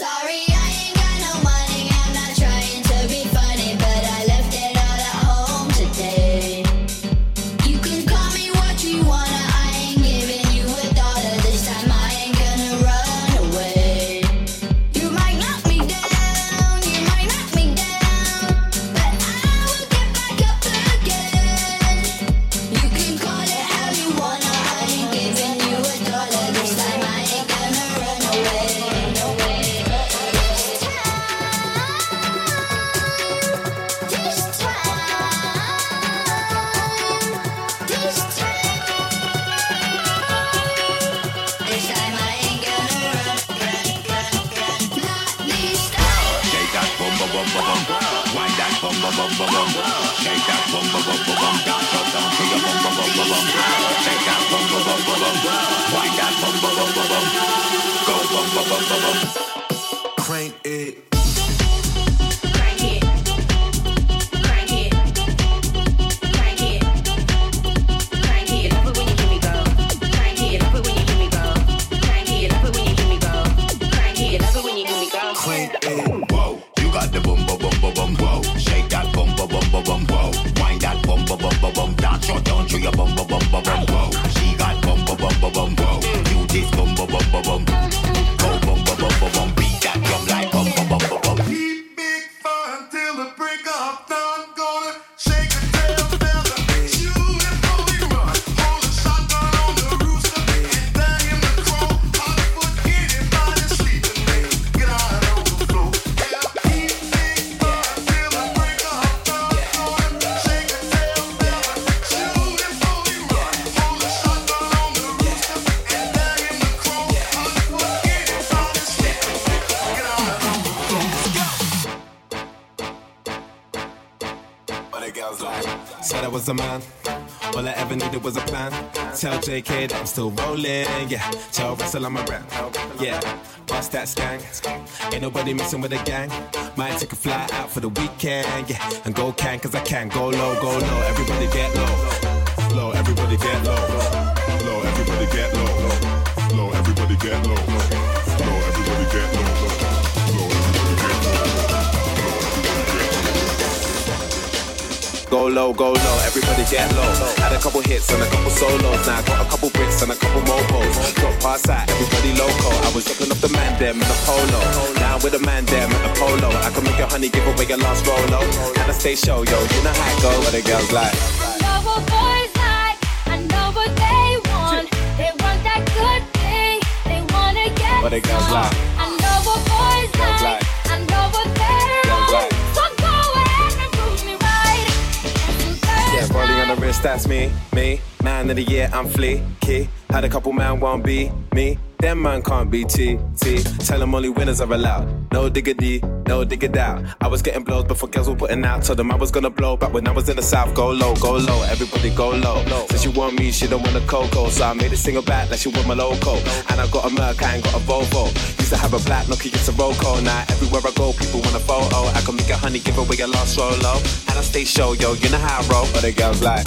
sorry. bum bum, wind that bum bum bum bum bum, shake that bum bum bum bum bum, down down down to your bum bum bum bum bum, shake that bum bum bum bum bum, wind that bum bum bum bum bum, go bum bum bum bum bum. bum wow. She got bum bum bum bum wow. You this bum bum bum bum. Tell JK that I'm still rolling, yeah. Tell Russell I'm a rap, yeah. Bust that skank. Ain't nobody messing with the gang. Might take a fly out for the weekend, yeah. And go can, cause I can. Go low, go low. Everybody get low. Low, everybody get. Low, low, go low, everybody get low. Had a couple hits and a couple solos. Now I got a couple bricks and a couple mopos. Drop past that, everybody loco. I was dropping off the man them in a polo. Now with a man them in a polo. I can make your honey give away your last rolo. And I stay show, yo, you know how it go. What the girls like. I know what boys like. I know what they want. They want that good thing. They wanna get. What the girls like. That's me, me. Man of the year, I'm fleeky. Had a couple man won't be me. Them man can't be T, T. Tell them only winners are allowed. No diggity, no dig out. I was getting blows before girls were putting out. Told them I was gonna blow back when I was in the south. Go low, go low, everybody go low. Since you want me, she don't want a cocoa. So I made a single back like she want my loco. And I got a Merc, I ain't got a Volvo. Used to have a black Nokia, it's a Roco. Now everywhere I go, people want a photo. I can make a honey, give away a lost solo. And I stay show, yo, you know how I roll. But the girls like,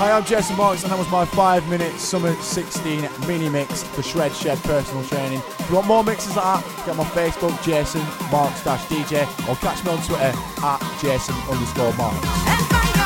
I'm Jason Marks, and that was my five minute Summer 16 mini mix for Shred Shed Personal Training. If you want more mixes like that, get on my Facebook, Jason Marks DJ, or catch me on Twitter at Jason underscore Marks.